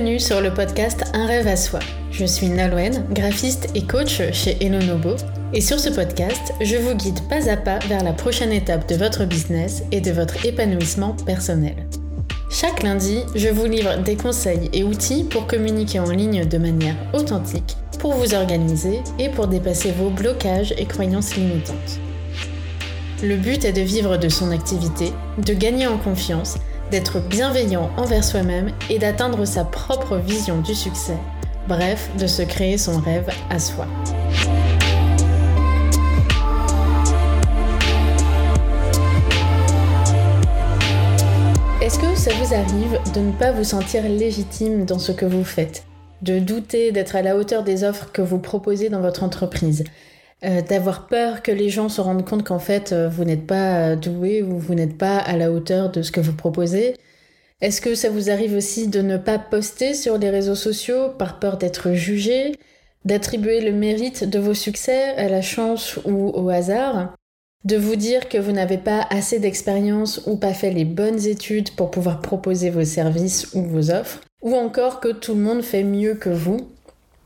Bienvenue sur le podcast Un rêve à soi. Je suis Nalouen, graphiste et coach chez Elonobo. Et sur ce podcast, je vous guide pas à pas vers la prochaine étape de votre business et de votre épanouissement personnel. Chaque lundi, je vous livre des conseils et outils pour communiquer en ligne de manière authentique, pour vous organiser et pour dépasser vos blocages et croyances limitantes. Le but est de vivre de son activité, de gagner en confiance d'être bienveillant envers soi-même et d'atteindre sa propre vision du succès, bref, de se créer son rêve à soi. Est-ce que ça vous arrive de ne pas vous sentir légitime dans ce que vous faites? De douter d'être à la hauteur des offres que vous proposez dans votre entreprise? Euh, d'avoir peur que les gens se rendent compte qu'en fait euh, vous n'êtes pas euh, doué ou vous n'êtes pas à la hauteur de ce que vous proposez. Est-ce que ça vous arrive aussi de ne pas poster sur les réseaux sociaux par peur d'être jugé, d'attribuer le mérite de vos succès à la chance ou au hasard, de vous dire que vous n'avez pas assez d'expérience ou pas fait les bonnes études pour pouvoir proposer vos services ou vos offres, ou encore que tout le monde fait mieux que vous?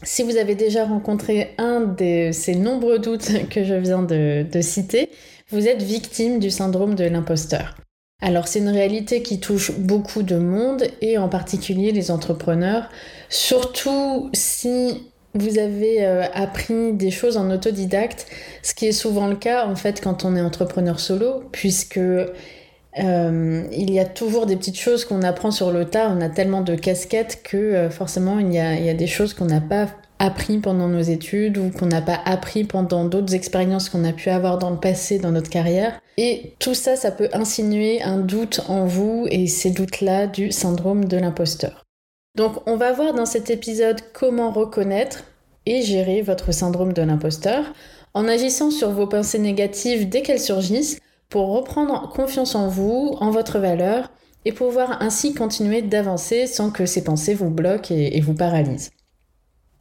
Si vous avez déjà rencontré un de ces nombreux doutes que je viens de, citer, vous êtes victime du syndrome de l'imposteur. Alors c'est une réalité qui touche beaucoup de monde et en particulier les entrepreneurs, surtout si vous avez euh, appris des choses en autodidacte, ce qui est souvent le cas en fait quand on est entrepreneur solo, puisque euh, il y a toujours des petites choses qu'on apprend sur le tas. On a tellement de casquettes que euh, forcément il y, a, des choses qu'on n'a pas appris pendant nos études ou qu'on n'a pas appris pendant d'autres expériences qu'on a pu avoir dans le passé dans notre carrière. Et tout ça, ça peut insinuer un doute en vous et ces doutes-là du syndrome de l'imposteur. Donc on va voir dans cet épisode comment reconnaître et gérer votre syndrome de l'imposteur en agissant sur vos pensées négatives dès qu'elles surgissent pour reprendre confiance en vous, en votre valeur et pouvoir ainsi continuer d'avancer sans que ces pensées vous bloquent et, vous paralysent.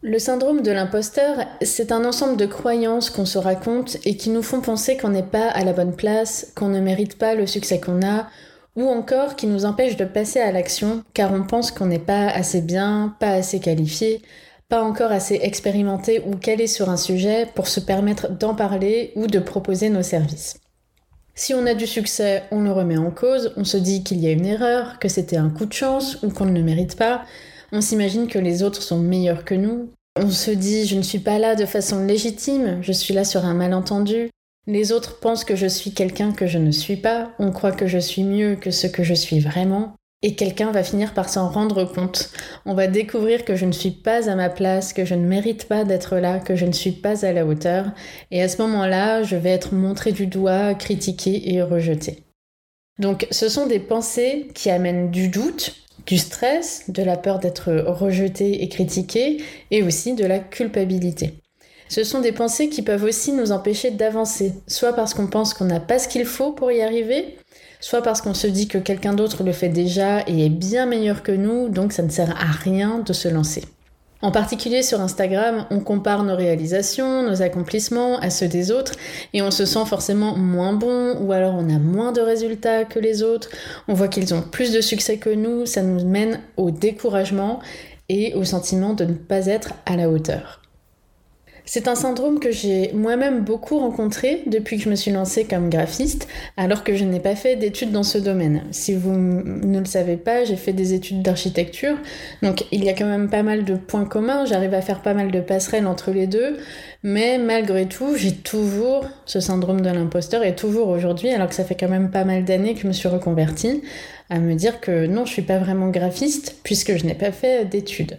Le syndrome de l'imposteur, c'est un ensemble de croyances qu'on se raconte et qui nous font penser qu'on n'est pas à la bonne place, qu'on ne mérite pas le succès qu'on a, ou encore qui nous empêchent de passer à l'action car on pense qu'on n'est pas assez bien, pas assez qualifié, pas encore assez expérimenté ou calé sur un sujet pour se permettre d'en parler ou de proposer nos services. Si on a du succès, on le remet en cause, on se dit qu'il y a une erreur, que c'était un coup de chance ou qu'on ne le mérite pas, on s'imagine que les autres sont meilleurs que nous. On se dit je ne suis pas là de façon légitime, je suis là sur un malentendu. Les autres pensent que je suis quelqu'un que je ne suis pas, on croit que je suis mieux que ce que je suis vraiment. Et quelqu'un va finir par s'en rendre compte. On va découvrir que je ne suis pas à ma place, que je ne mérite pas d'être là, que je ne suis pas à la hauteur. Et à ce moment-là, je vais être montré du doigt, critiqué et rejeté. Donc ce sont des pensées qui amènent du doute, du stress, de la peur d'être rejeté et critiqué, et aussi de la culpabilité. Ce sont des pensées qui peuvent aussi nous empêcher d'avancer, soit parce qu'on pense qu'on n'a pas ce qu'il faut pour y arriver, soit parce qu'on se dit que quelqu'un d'autre le fait déjà et est bien meilleur que nous, donc ça ne sert à rien de se lancer. En particulier sur Instagram, on compare nos réalisations, nos accomplissements à ceux des autres et on se sent forcément moins bon ou alors on a moins de résultats que les autres. On voit qu'ils ont plus de succès que nous, ça nous mène au découragement et au sentiment de ne pas être à la hauteur. C'est un syndrome que j'ai moi-même beaucoup rencontré depuis que je me suis lancée comme graphiste, alors que je n'ai pas fait d'études dans ce domaine. Si vous ne le savez pas, j'ai fait des études d'architecture, donc il y a quand même pas mal de points communs, j'arrive à faire pas mal de passerelles entre les deux, mais malgré tout, j'ai toujours ce syndrome de l'imposteur et toujours aujourd'hui, alors que ça fait quand même pas mal d'années que je me suis reconvertie, à me dire que non, je suis pas vraiment graphiste puisque je n'ai pas fait d'études.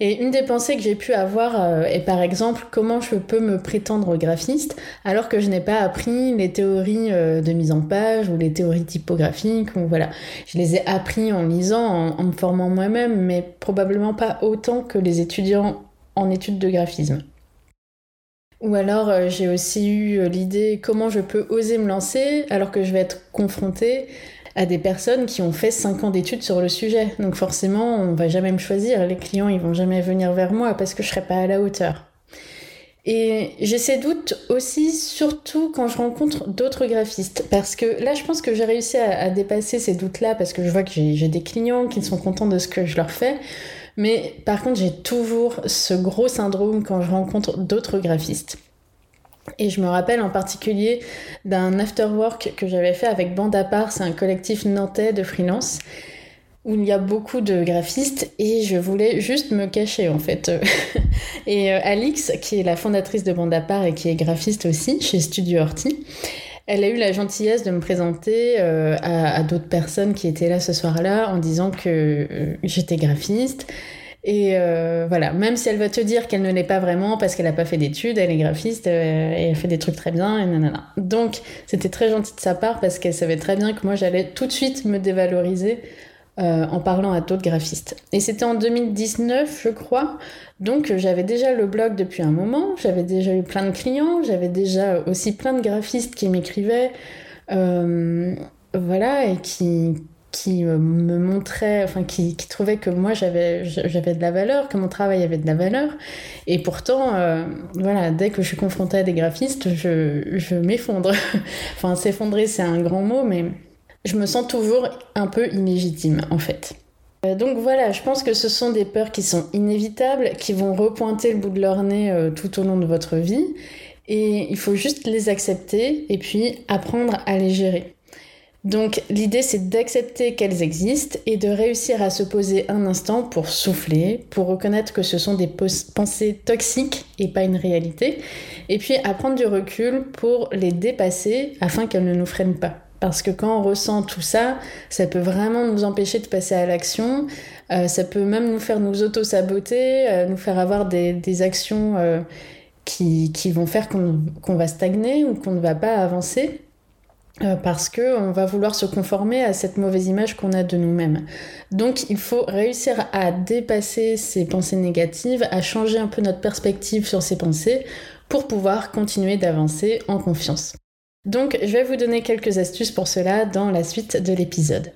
Et une des pensées que j'ai pu avoir euh, est par exemple comment je peux me prétendre graphiste alors que je n'ai pas appris les théories euh, de mise en page ou les théories typographiques ou voilà. Je les ai appris en lisant, en, me formant moi-même, mais probablement pas autant que les étudiants en études de graphisme. Ou alors euh, j'ai aussi eu l'idée comment je peux oser me lancer alors que je vais être confrontée à des personnes qui ont fait 5 ans d'études sur le sujet. Donc forcément, on va jamais me choisir. Les clients, ils vont jamais venir vers moi parce que je serai pas à la hauteur. Et j'ai ces doutes aussi, surtout quand je rencontre d'autres graphistes. Parce que là, je pense que j'ai réussi à, dépasser ces doutes-là parce que je vois que j'ai des clients qui sont contents de ce que je leur fais. Mais par contre, j'ai toujours ce gros syndrome quand je rencontre d'autres graphistes. Et je me rappelle en particulier d'un afterwork que j'avais fait avec Bande à c'est un collectif nantais de freelance où il y a beaucoup de graphistes et je voulais juste me cacher en fait. et euh, Alix, qui est la fondatrice de Bande à et qui est graphiste aussi chez Studio Horty, elle a eu la gentillesse de me présenter euh, à, d'autres personnes qui étaient là ce soir-là en disant que euh, j'étais graphiste. Et voilà, même si elle va te dire qu'elle ne l'est pas vraiment parce qu'elle n'a pas fait d'études, elle est graphiste et elle fait des trucs très bien et nanana. Donc c'était très gentil de sa part parce qu'elle savait très bien que moi j'allais tout de suite me dévaloriser euh, en parlant à d'autres graphistes. Et c'était en 2019, je crois. Donc j'avais déjà le blog depuis un moment, j'avais déjà eu plein de clients, j'avais déjà aussi plein de graphistes qui m'écrivaient, euh, voilà, et qui, qui me montraient, enfin qui, qui trouvaient que moi j'avais, j'avais de la valeur, que mon travail avait de la valeur. Et pourtant, euh, voilà, dès que je suis confrontée à des graphistes, je, je m'effondre. enfin, s'effondrer, c'est un grand mot, mais je me sens toujours un peu illégitime en fait. Euh, donc voilà, je pense que ce sont des peurs qui sont inévitables, qui vont repointer le bout de leur nez euh, tout au long de votre vie, et il faut juste les accepter et puis apprendre à les gérer. Donc l'idée c'est d'accepter qu'elles existent et de réussir à se poser un instant pour souffler, pour reconnaître que ce sont des pensées toxiques et pas une réalité, et puis à prendre du recul pour les dépasser afin qu'elles ne nous freinent pas. Parce que quand on ressent tout ça, ça peut vraiment nous empêcher de passer à l'action. Euh, ça peut même nous faire nous auto-saboter, euh, nous faire avoir des, actions euh, qui, vont faire qu'on va stagner ou qu'on ne va pas avancer. Parce qu'on va vouloir se conformer à cette mauvaise image qu'on a de nous-mêmes. Donc il faut réussir à dépasser ces pensées négatives, à changer un peu notre perspective sur ces pensées pour pouvoir continuer d'avancer en confiance. Donc je vais vous donner quelques astuces pour cela dans la suite de l'épisode.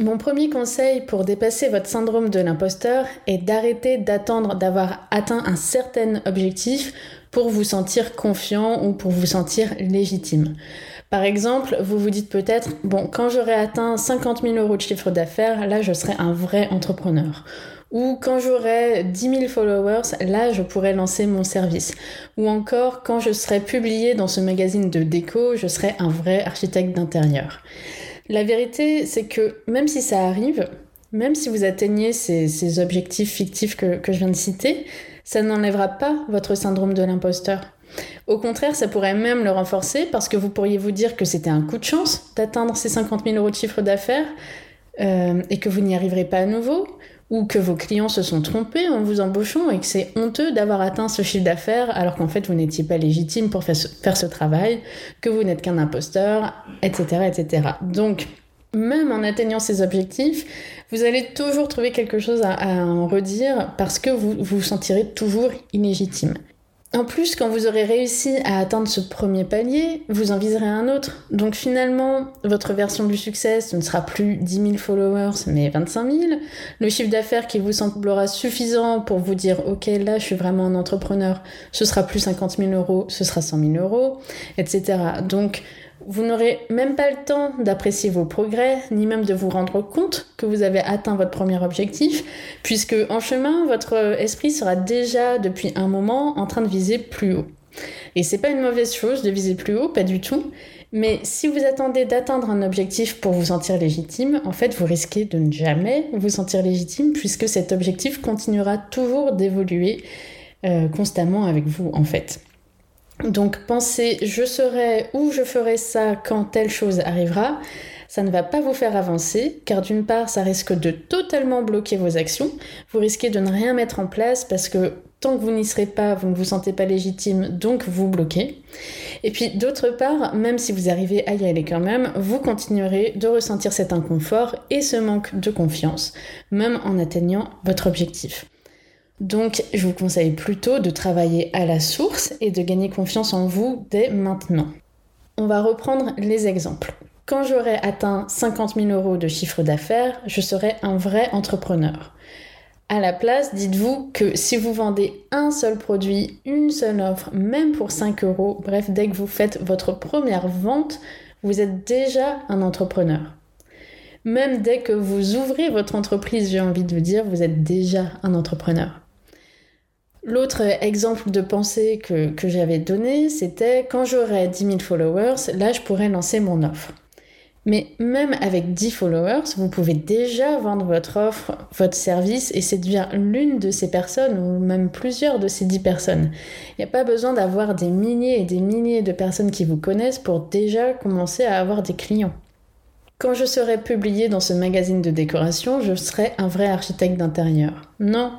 Mon premier conseil pour dépasser votre syndrome de l'imposteur est d'arrêter d'attendre d'avoir atteint un certain objectif pour vous sentir confiant ou pour vous sentir légitime. Par exemple, vous vous dites peut-être, bon, quand j'aurai atteint 50 000 euros de chiffre d'affaires, là, je serai un vrai entrepreneur. Ou quand j'aurai 10 000 followers, là, je pourrai lancer mon service. Ou encore, quand je serai publié dans ce magazine de déco, je serai un vrai architecte d'intérieur. La vérité, c'est que même si ça arrive, même si vous atteignez ces, objectifs fictifs que, que je viens de citer, ça n'enlèvera pas votre syndrome de l'imposteur. Au contraire, ça pourrait même le renforcer parce que vous pourriez vous dire que c'était un coup de chance d'atteindre ces 50 000 euros de chiffre d'affaires euh, et que vous n'y arriverez pas à nouveau, ou que vos clients se sont trompés en vous embauchant et que c'est honteux d'avoir atteint ce chiffre d'affaires alors qu'en fait vous n'étiez pas légitime pour faire ce, travail, que vous n'êtes qu'un imposteur, etc., etc. Donc, même en atteignant ces objectifs, vous allez toujours trouver quelque chose à, en redire parce que vous vous sentirez toujours illégitime. En plus, quand vous aurez réussi à atteindre ce premier palier, vous en viserez un autre. Donc finalement, votre version du succès, ne sera plus 10 000 followers, mais 25 000. Le chiffre d'affaires qui vous semblera suffisant pour vous dire, ok, là, je suis vraiment un entrepreneur, ce sera plus 50 000 euros, ce sera 100 000 euros, etc. Donc, vous n'aurez même pas le temps d'apprécier vos progrès, ni même de vous rendre compte que vous avez atteint votre premier objectif, puisque en chemin, votre esprit sera déjà depuis un moment en train de viser plus haut. Et c'est pas une mauvaise chose de viser plus haut, pas du tout. Mais si vous attendez d'atteindre un objectif pour vous sentir légitime, en fait, vous risquez de ne jamais vous sentir légitime puisque cet objectif continuera toujours d'évoluer euh, constamment avec vous, en fait. Donc penser je serai ou je ferai ça quand telle chose arrivera, ça ne va pas vous faire avancer, car d'une part, ça risque de totalement bloquer vos actions, vous risquez de ne rien mettre en place parce que tant que vous n'y serez pas, vous ne vous sentez pas légitime, donc vous bloquez. Et puis d'autre part, même si vous arrivez à y aller quand même, vous continuerez de ressentir cet inconfort et ce manque de confiance, même en atteignant votre objectif. Donc, je vous conseille plutôt de travailler à la source et de gagner confiance en vous dès maintenant. On va reprendre les exemples. Quand j'aurai atteint 50 000 euros de chiffre d'affaires, je serai un vrai entrepreneur. À la place, dites-vous que si vous vendez un seul produit, une seule offre, même pour 5 euros, bref, dès que vous faites votre première vente, vous êtes déjà un entrepreneur. Même dès que vous ouvrez votre entreprise, j'ai envie de vous dire, vous êtes déjà un entrepreneur. L'autre exemple de pensée que, j'avais donné, c'était quand j'aurai 10 000 followers, là je pourrais lancer mon offre. Mais même avec 10 followers, vous pouvez déjà vendre votre offre, votre service et séduire l'une de ces personnes ou même plusieurs de ces 10 personnes. Il n'y a pas besoin d'avoir des milliers et des milliers de personnes qui vous connaissent pour déjà commencer à avoir des clients. Quand je serai publié dans ce magazine de décoration, je serai un vrai architecte d'intérieur. Non,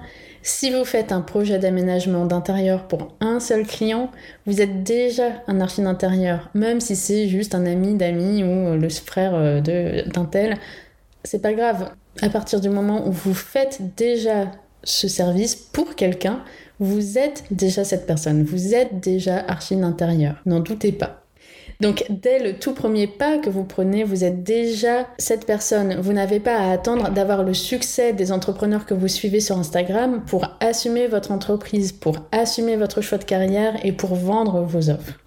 si vous faites un projet d'aménagement d'intérieur pour un seul client, vous êtes déjà un archi d'intérieur, même si c'est juste un ami d'amis ou le frère euh, d'un tel. C'est pas grave. À partir du moment où vous faites déjà ce service pour quelqu'un, vous êtes déjà cette personne, vous êtes déjà archi d'intérieur. N'en doutez pas. Donc dès le tout premier pas que vous prenez, vous êtes déjà cette personne. Vous n'avez pas à attendre d'avoir le succès des entrepreneurs que vous suivez sur Instagram pour assumer votre entreprise, pour assumer votre choix de carrière et pour vendre vos offres.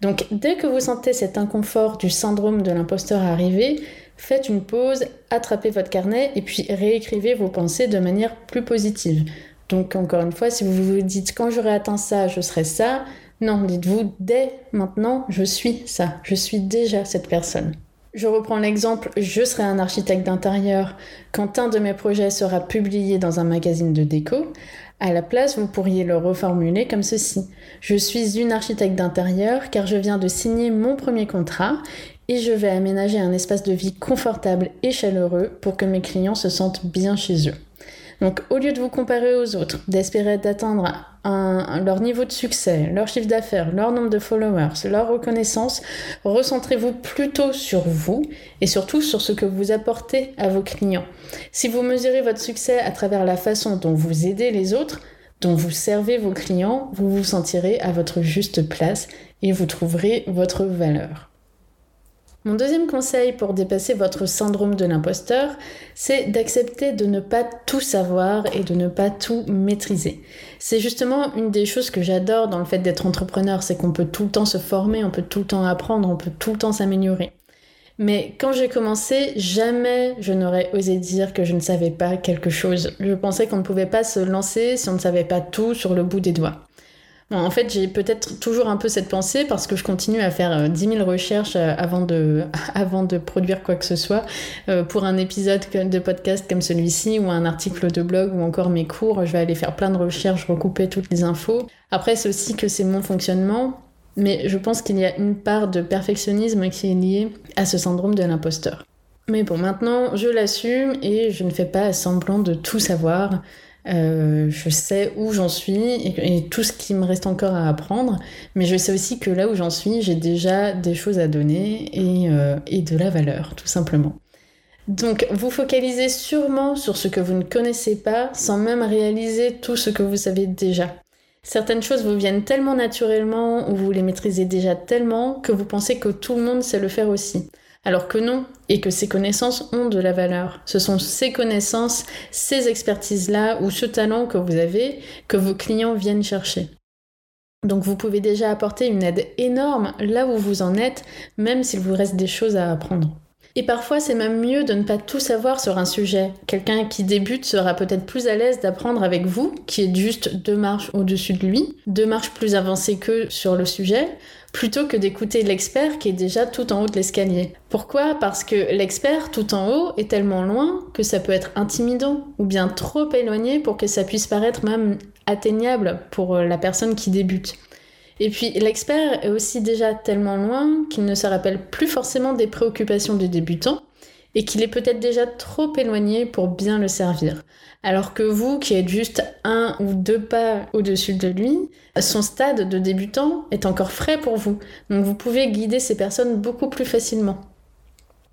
Donc dès que vous sentez cet inconfort du syndrome de l'imposteur arriver, faites une pause, attrapez votre carnet et puis réécrivez vos pensées de manière plus positive. Donc encore une fois, si vous vous dites quand j'aurai atteint ça, je serai ça, non, dites-vous, dès maintenant, je suis ça, je suis déjà cette personne. Je reprends l'exemple, je serai un architecte d'intérieur quand un de mes projets sera publié dans un magazine de déco. À la place, vous pourriez le reformuler comme ceci. Je suis une architecte d'intérieur car je viens de signer mon premier contrat et je vais aménager un espace de vie confortable et chaleureux pour que mes clients se sentent bien chez eux. Donc au lieu de vous comparer aux autres, d'espérer d'atteindre leur niveau de succès, leur chiffre d'affaires, leur nombre de followers, leur reconnaissance, recentrez-vous plutôt sur vous et surtout sur ce que vous apportez à vos clients. Si vous mesurez votre succès à travers la façon dont vous aidez les autres, dont vous servez vos clients, vous vous sentirez à votre juste place et vous trouverez votre valeur. Mon deuxième conseil pour dépasser votre syndrome de l'imposteur, c'est d'accepter de ne pas tout savoir et de ne pas tout maîtriser. C'est justement une des choses que j'adore dans le fait d'être entrepreneur, c'est qu'on peut tout le temps se former, on peut tout le temps apprendre, on peut tout le temps s'améliorer. Mais quand j'ai commencé, jamais je n'aurais osé dire que je ne savais pas quelque chose. Je pensais qu'on ne pouvait pas se lancer si on ne savait pas tout sur le bout des doigts en fait, j'ai peut-être toujours un peu cette pensée parce que je continue à faire 10 euh, 000 recherches euh, avant de, produire quoi que ce soit. Euh, pour un épisode de podcast comme celui-ci ou un article de blog ou encore mes cours, je vais aller faire plein de recherches, recouper toutes les infos. Après, c'est aussi que c'est mon fonctionnement. Mais je pense qu'il y a une part de perfectionnisme qui est liée à ce syndrome de l'imposteur. Mais bon, maintenant, je l'assume et je ne fais pas semblant de tout savoir. Euh, je sais où j'en suis et, tout ce qui me reste encore à apprendre, mais je sais aussi que là où j'en suis, j'ai déjà des choses à donner et, euh, et de la valeur, tout simplement. Donc, vous focalisez sûrement sur ce que vous ne connaissez pas sans même réaliser tout ce que vous savez déjà. Certaines choses vous viennent tellement naturellement ou vous les maîtrisez déjà tellement que vous pensez que tout le monde sait le faire aussi. Alors que non, et que ces connaissances ont de la valeur. Ce sont ces connaissances, ces expertises-là ou ce talent que vous avez que vos clients viennent chercher. Donc vous pouvez déjà apporter une aide énorme là où vous en êtes, même s'il vous reste des choses à apprendre. Et parfois, c'est même mieux de ne pas tout savoir sur un sujet. Quelqu'un qui débute sera peut-être plus à l'aise d'apprendre avec vous, qui est juste deux marches au-dessus de lui, deux marches plus avancées que sur le sujet, plutôt que d'écouter l'expert qui est déjà tout en haut de l'escalier. Pourquoi? Parce que l'expert tout en haut est tellement loin que ça peut être intimidant ou bien trop éloigné pour que ça puisse paraître même atteignable pour la personne qui débute. Et puis l'expert est aussi déjà tellement loin qu'il ne se rappelle plus forcément des préoccupations du débutant et qu'il est peut-être déjà trop éloigné pour bien le servir. Alors que vous, qui êtes juste un ou deux pas au-dessus de lui, son stade de débutant est encore frais pour vous. Donc vous pouvez guider ces personnes beaucoup plus facilement.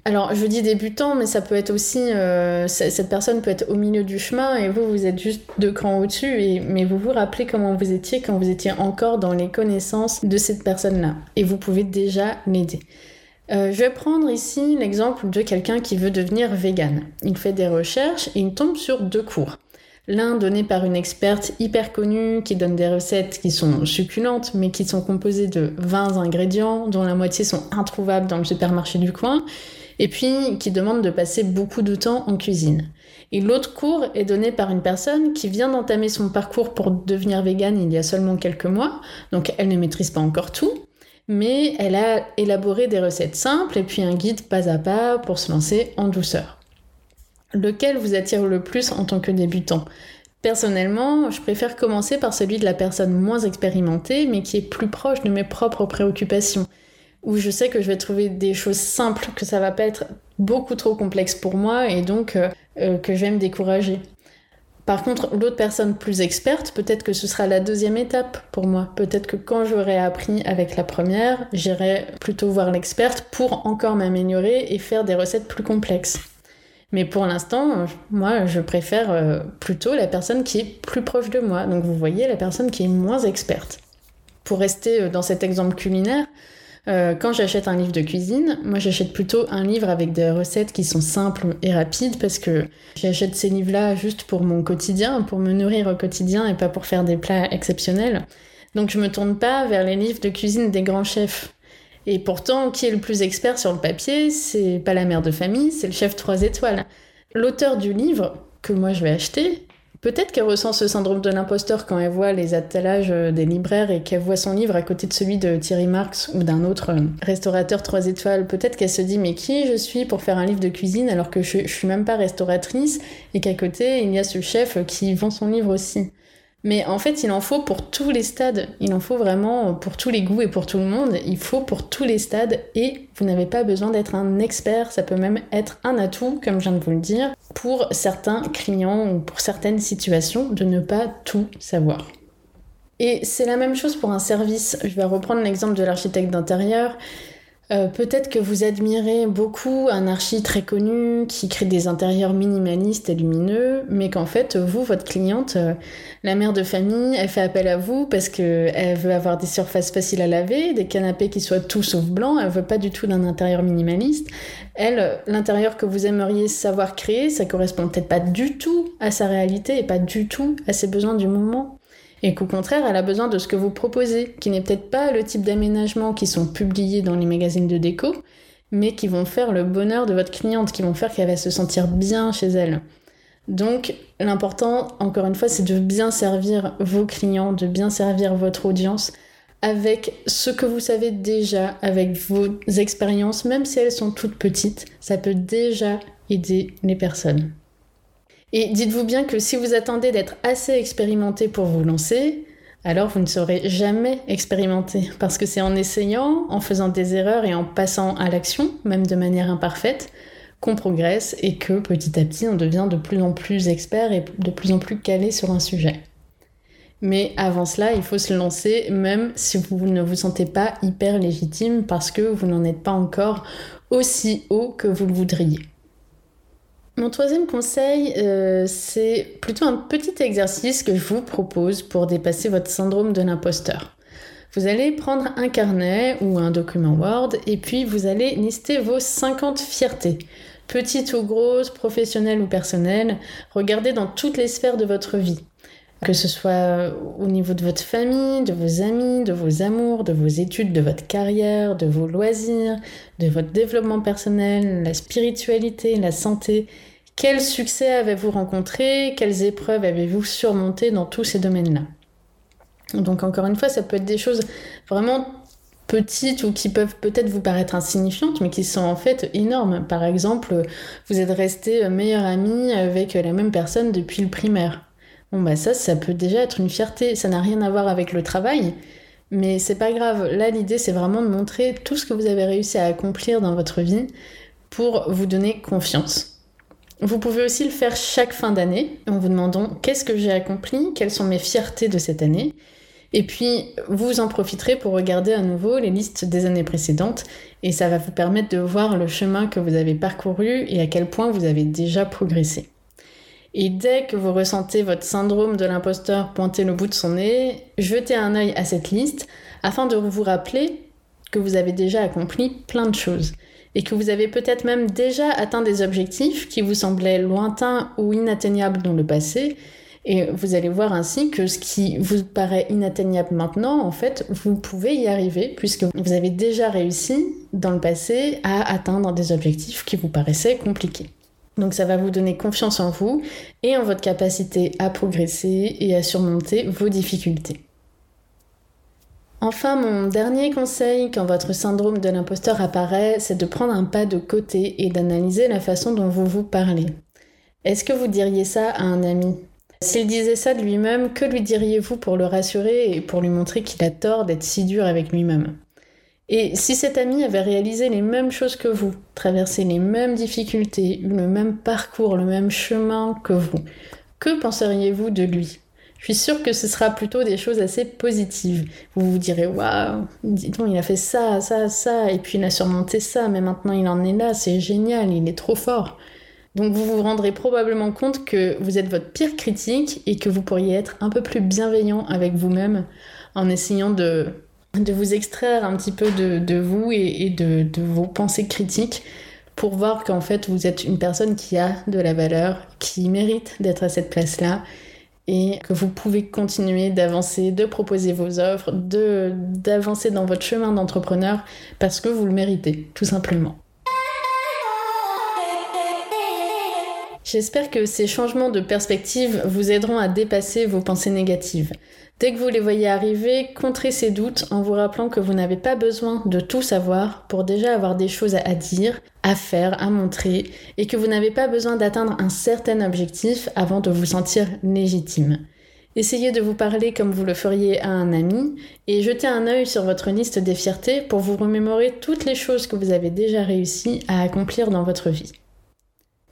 Alors, je dis débutant, mais ça peut être aussi. Euh, cette personne peut être au milieu du chemin et vous, vous êtes juste deux crans au-dessus, mais vous vous rappelez comment vous étiez quand vous étiez encore dans les connaissances de cette personne-là. Et vous pouvez déjà l'aider. Euh, je vais prendre ici l'exemple de quelqu'un qui veut devenir vegan. Il fait des recherches et il tombe sur deux cours. L'un donné par une experte hyper connue qui donne des recettes qui sont succulentes mais qui sont composées de 20 ingrédients dont la moitié sont introuvables dans le supermarché du coin et puis qui demande de passer beaucoup de temps en cuisine. Et l'autre cours est donné par une personne qui vient d'entamer son parcours pour devenir végane il y a seulement quelques mois, donc elle ne maîtrise pas encore tout, mais elle a élaboré des recettes simples et puis un guide pas à pas pour se lancer en douceur. Lequel vous attire le plus en tant que débutant? Personnellement, je préfère commencer par celui de la personne moins expérimentée, mais qui est plus proche de mes propres préoccupations, où je sais que je vais trouver des choses simples, que ça va pas être beaucoup trop complexe pour moi, et donc euh, euh, que je vais me décourager. Par contre, l'autre personne plus experte, peut-être que ce sera la deuxième étape pour moi. Peut-être que quand j'aurai appris avec la première, j'irai plutôt voir l'experte pour encore m'améliorer et faire des recettes plus complexes. Mais pour l'instant, moi, je préfère euh, plutôt la personne qui est plus proche de moi. Donc vous voyez, la personne qui est moins experte. Pour rester euh, dans cet exemple culinaire, euh, quand j'achète un livre de cuisine, moi j'achète plutôt un livre avec des recettes qui sont simples et rapides parce que j'achète ces livres-là juste pour mon quotidien, pour me nourrir au quotidien et pas pour faire des plats exceptionnels. Donc je me tourne pas vers les livres de cuisine des grands chefs. Et pourtant, qui est le plus expert sur le papier C'est pas la mère de famille, c'est le chef 3 étoiles. L'auteur du livre, que moi je vais acheter, peut-être qu'elle ressent ce syndrome de l'imposteur quand elle voit les attelages des libraires et qu'elle voit son livre à côté de celui de Thierry Marx ou d'un autre restaurateur 3 étoiles. Peut-être qu'elle se dit mais qui je suis pour faire un livre de cuisine alors que je, je suis même pas restauratrice et qu'à côté il y a ce chef qui vend son livre aussi. Mais en fait, il en faut pour tous les stades. Il en faut vraiment pour tous les goûts et pour tout le monde. Il faut pour tous les stades et vous n'avez pas besoin d'être un expert. Ça peut même être un atout, comme je viens de vous le dire, pour certains clients ou pour certaines situations de ne pas tout savoir. Et c'est la même chose pour un service. Je vais reprendre l'exemple de l'architecte d'intérieur. Euh, peut-être que vous admirez beaucoup un archi très connu qui crée des intérieurs minimalistes et lumineux, mais qu'en fait, vous, votre cliente, euh, la mère de famille, elle fait appel à vous parce qu'elle veut avoir des surfaces faciles à laver, des canapés qui soient tout sauf blancs, elle veut pas du tout d'un intérieur minimaliste. Elle, l'intérieur que vous aimeriez savoir créer, ça correspond peut-être pas du tout à sa réalité et pas du tout à ses besoins du moment et qu'au contraire, elle a besoin de ce que vous proposez, qui n'est peut-être pas le type d'aménagement qui sont publiés dans les magazines de déco, mais qui vont faire le bonheur de votre cliente, qui vont faire qu'elle va se sentir bien chez elle. Donc, l'important, encore une fois, c'est de bien servir vos clients, de bien servir votre audience avec ce que vous savez déjà, avec vos expériences, même si elles sont toutes petites, ça peut déjà aider les personnes. Et dites-vous bien que si vous attendez d'être assez expérimenté pour vous lancer, alors vous ne serez jamais expérimenté. Parce que c'est en essayant, en faisant des erreurs et en passant à l'action, même de manière imparfaite, qu'on progresse et que petit à petit on devient de plus en plus expert et de plus en plus calé sur un sujet. Mais avant cela, il faut se lancer même si vous ne vous sentez pas hyper légitime parce que vous n'en êtes pas encore aussi haut que vous le voudriez. Mon troisième conseil, euh, c'est plutôt un petit exercice que je vous propose pour dépasser votre syndrome de l'imposteur. Vous allez prendre un carnet ou un document Word et puis vous allez lister vos 50 fiertés. Petites ou grosses, professionnelles ou personnelles, regardez dans toutes les sphères de votre vie. Que ce soit au niveau de votre famille, de vos amis, de vos amours, de vos études, de votre carrière, de vos loisirs, de votre développement personnel, la spiritualité, la santé. Quel succès avez-vous rencontré Quelles épreuves avez-vous surmontées dans tous ces domaines-là? Donc encore une fois, ça peut être des choses vraiment petites ou qui peuvent peut-être vous paraître insignifiantes, mais qui sont en fait énormes. Par exemple, vous êtes resté meilleur ami avec la même personne depuis le primaire. Bon bah ça, ça peut déjà être une fierté. Ça n'a rien à voir avec le travail, mais c'est pas grave. Là, l'idée, c'est vraiment de montrer tout ce que vous avez réussi à accomplir dans votre vie pour vous donner confiance. Vous pouvez aussi le faire chaque fin d'année en vous demandant qu'est-ce que j'ai accompli, quelles sont mes fiertés de cette année? Et puis, vous en profiterez pour regarder à nouveau les listes des années précédentes et ça va vous permettre de voir le chemin que vous avez parcouru et à quel point vous avez déjà progressé. Et dès que vous ressentez votre syndrome de l'imposteur pointer le bout de son nez, jetez un œil à cette liste afin de vous rappeler que vous avez déjà accompli plein de choses et que vous avez peut-être même déjà atteint des objectifs qui vous semblaient lointains ou inatteignables dans le passé Et vous allez voir ainsi que ce qui vous paraît inatteignable maintenant, en fait, vous pouvez y arriver puisque vous avez déjà réussi dans le passé à atteindre des objectifs qui vous paraissaient compliqués. Donc ça va vous donner confiance en vous et en votre capacité à progresser et à surmonter vos difficultés. Enfin, mon dernier conseil quand votre syndrome de l'imposteur apparaît, c'est de prendre un pas de côté et d'analyser la façon dont vous vous parlez. Est-ce que vous diriez ça à un ami? S'il disait ça de lui-même, que lui diriez-vous pour le rassurer et pour lui montrer qu'il a tort d'être si dur avec lui-même? Et si cet ami avait réalisé les mêmes choses que vous, traversé les mêmes difficultés, eu le même parcours, le même chemin que vous, que penseriez-vous de lui? Je suis sûre que ce sera plutôt des choses assez positives. Vous vous direz, waouh, dis-donc, il a fait ça, ça, ça, et puis il a surmonté ça, mais maintenant il en est là, c'est génial, il est trop fort. Donc vous vous rendrez probablement compte que vous êtes votre pire critique et que vous pourriez être un peu plus bienveillant avec vous-même en essayant de, de vous extraire un petit peu de, vous et, de, de vos pensées critiques pour voir qu'en fait vous êtes une personne qui a de la valeur, qui mérite d'être à cette place-là et que vous pouvez continuer d'avancer, de proposer vos offres, d'avancer dans votre chemin d'entrepreneur parce que vous le méritez, tout simplement. J'espère que ces changements de perspective vous aideront à dépasser vos pensées négatives. Dès que vous les voyez arriver, contrez ces doutes en vous rappelant que vous n'avez pas besoin de tout savoir pour déjà avoir des choses à dire, à faire, à montrer, et que vous n'avez pas besoin d'atteindre un certain objectif avant de vous sentir légitime. Essayez de vous parler comme vous le feriez à un ami et jetez un œil sur votre liste des fiertés pour vous remémorer toutes les choses que vous avez déjà réussi à accomplir dans votre vie.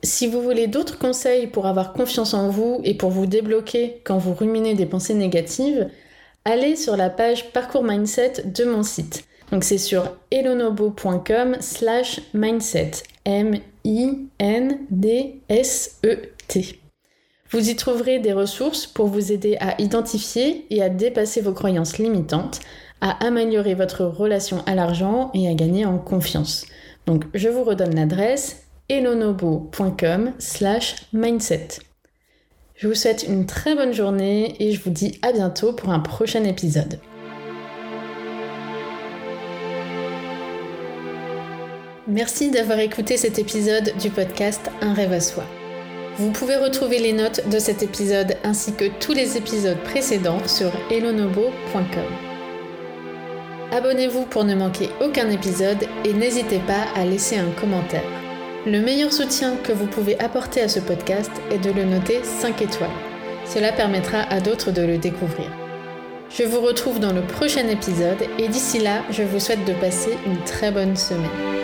Si vous voulez d'autres conseils pour avoir confiance en vous et pour vous débloquer quand vous ruminez des pensées négatives, allez sur la page Parcours Mindset de mon site. Donc c'est sur elonobo.com slash mindset. M-I-N-D-S-E-T. Vous y trouverez des ressources pour vous aider à identifier et à dépasser vos croyances limitantes, à améliorer votre relation à l'argent et à gagner en confiance. Donc je vous redonne l'adresse elonobo.com slash mindset. Je vous souhaite une très bonne journée et je vous dis à bientôt pour un prochain épisode. Merci d'avoir écouté cet épisode du podcast Un rêve à soi. Vous pouvez retrouver les notes de cet épisode ainsi que tous les épisodes précédents sur elonobo.com. Abonnez-vous pour ne manquer aucun épisode et n'hésitez pas à laisser un commentaire. Le meilleur soutien que vous pouvez apporter à ce podcast est de le noter 5 étoiles. Cela permettra à d'autres de le découvrir. Je vous retrouve dans le prochain épisode et d'ici là, je vous souhaite de passer une très bonne semaine.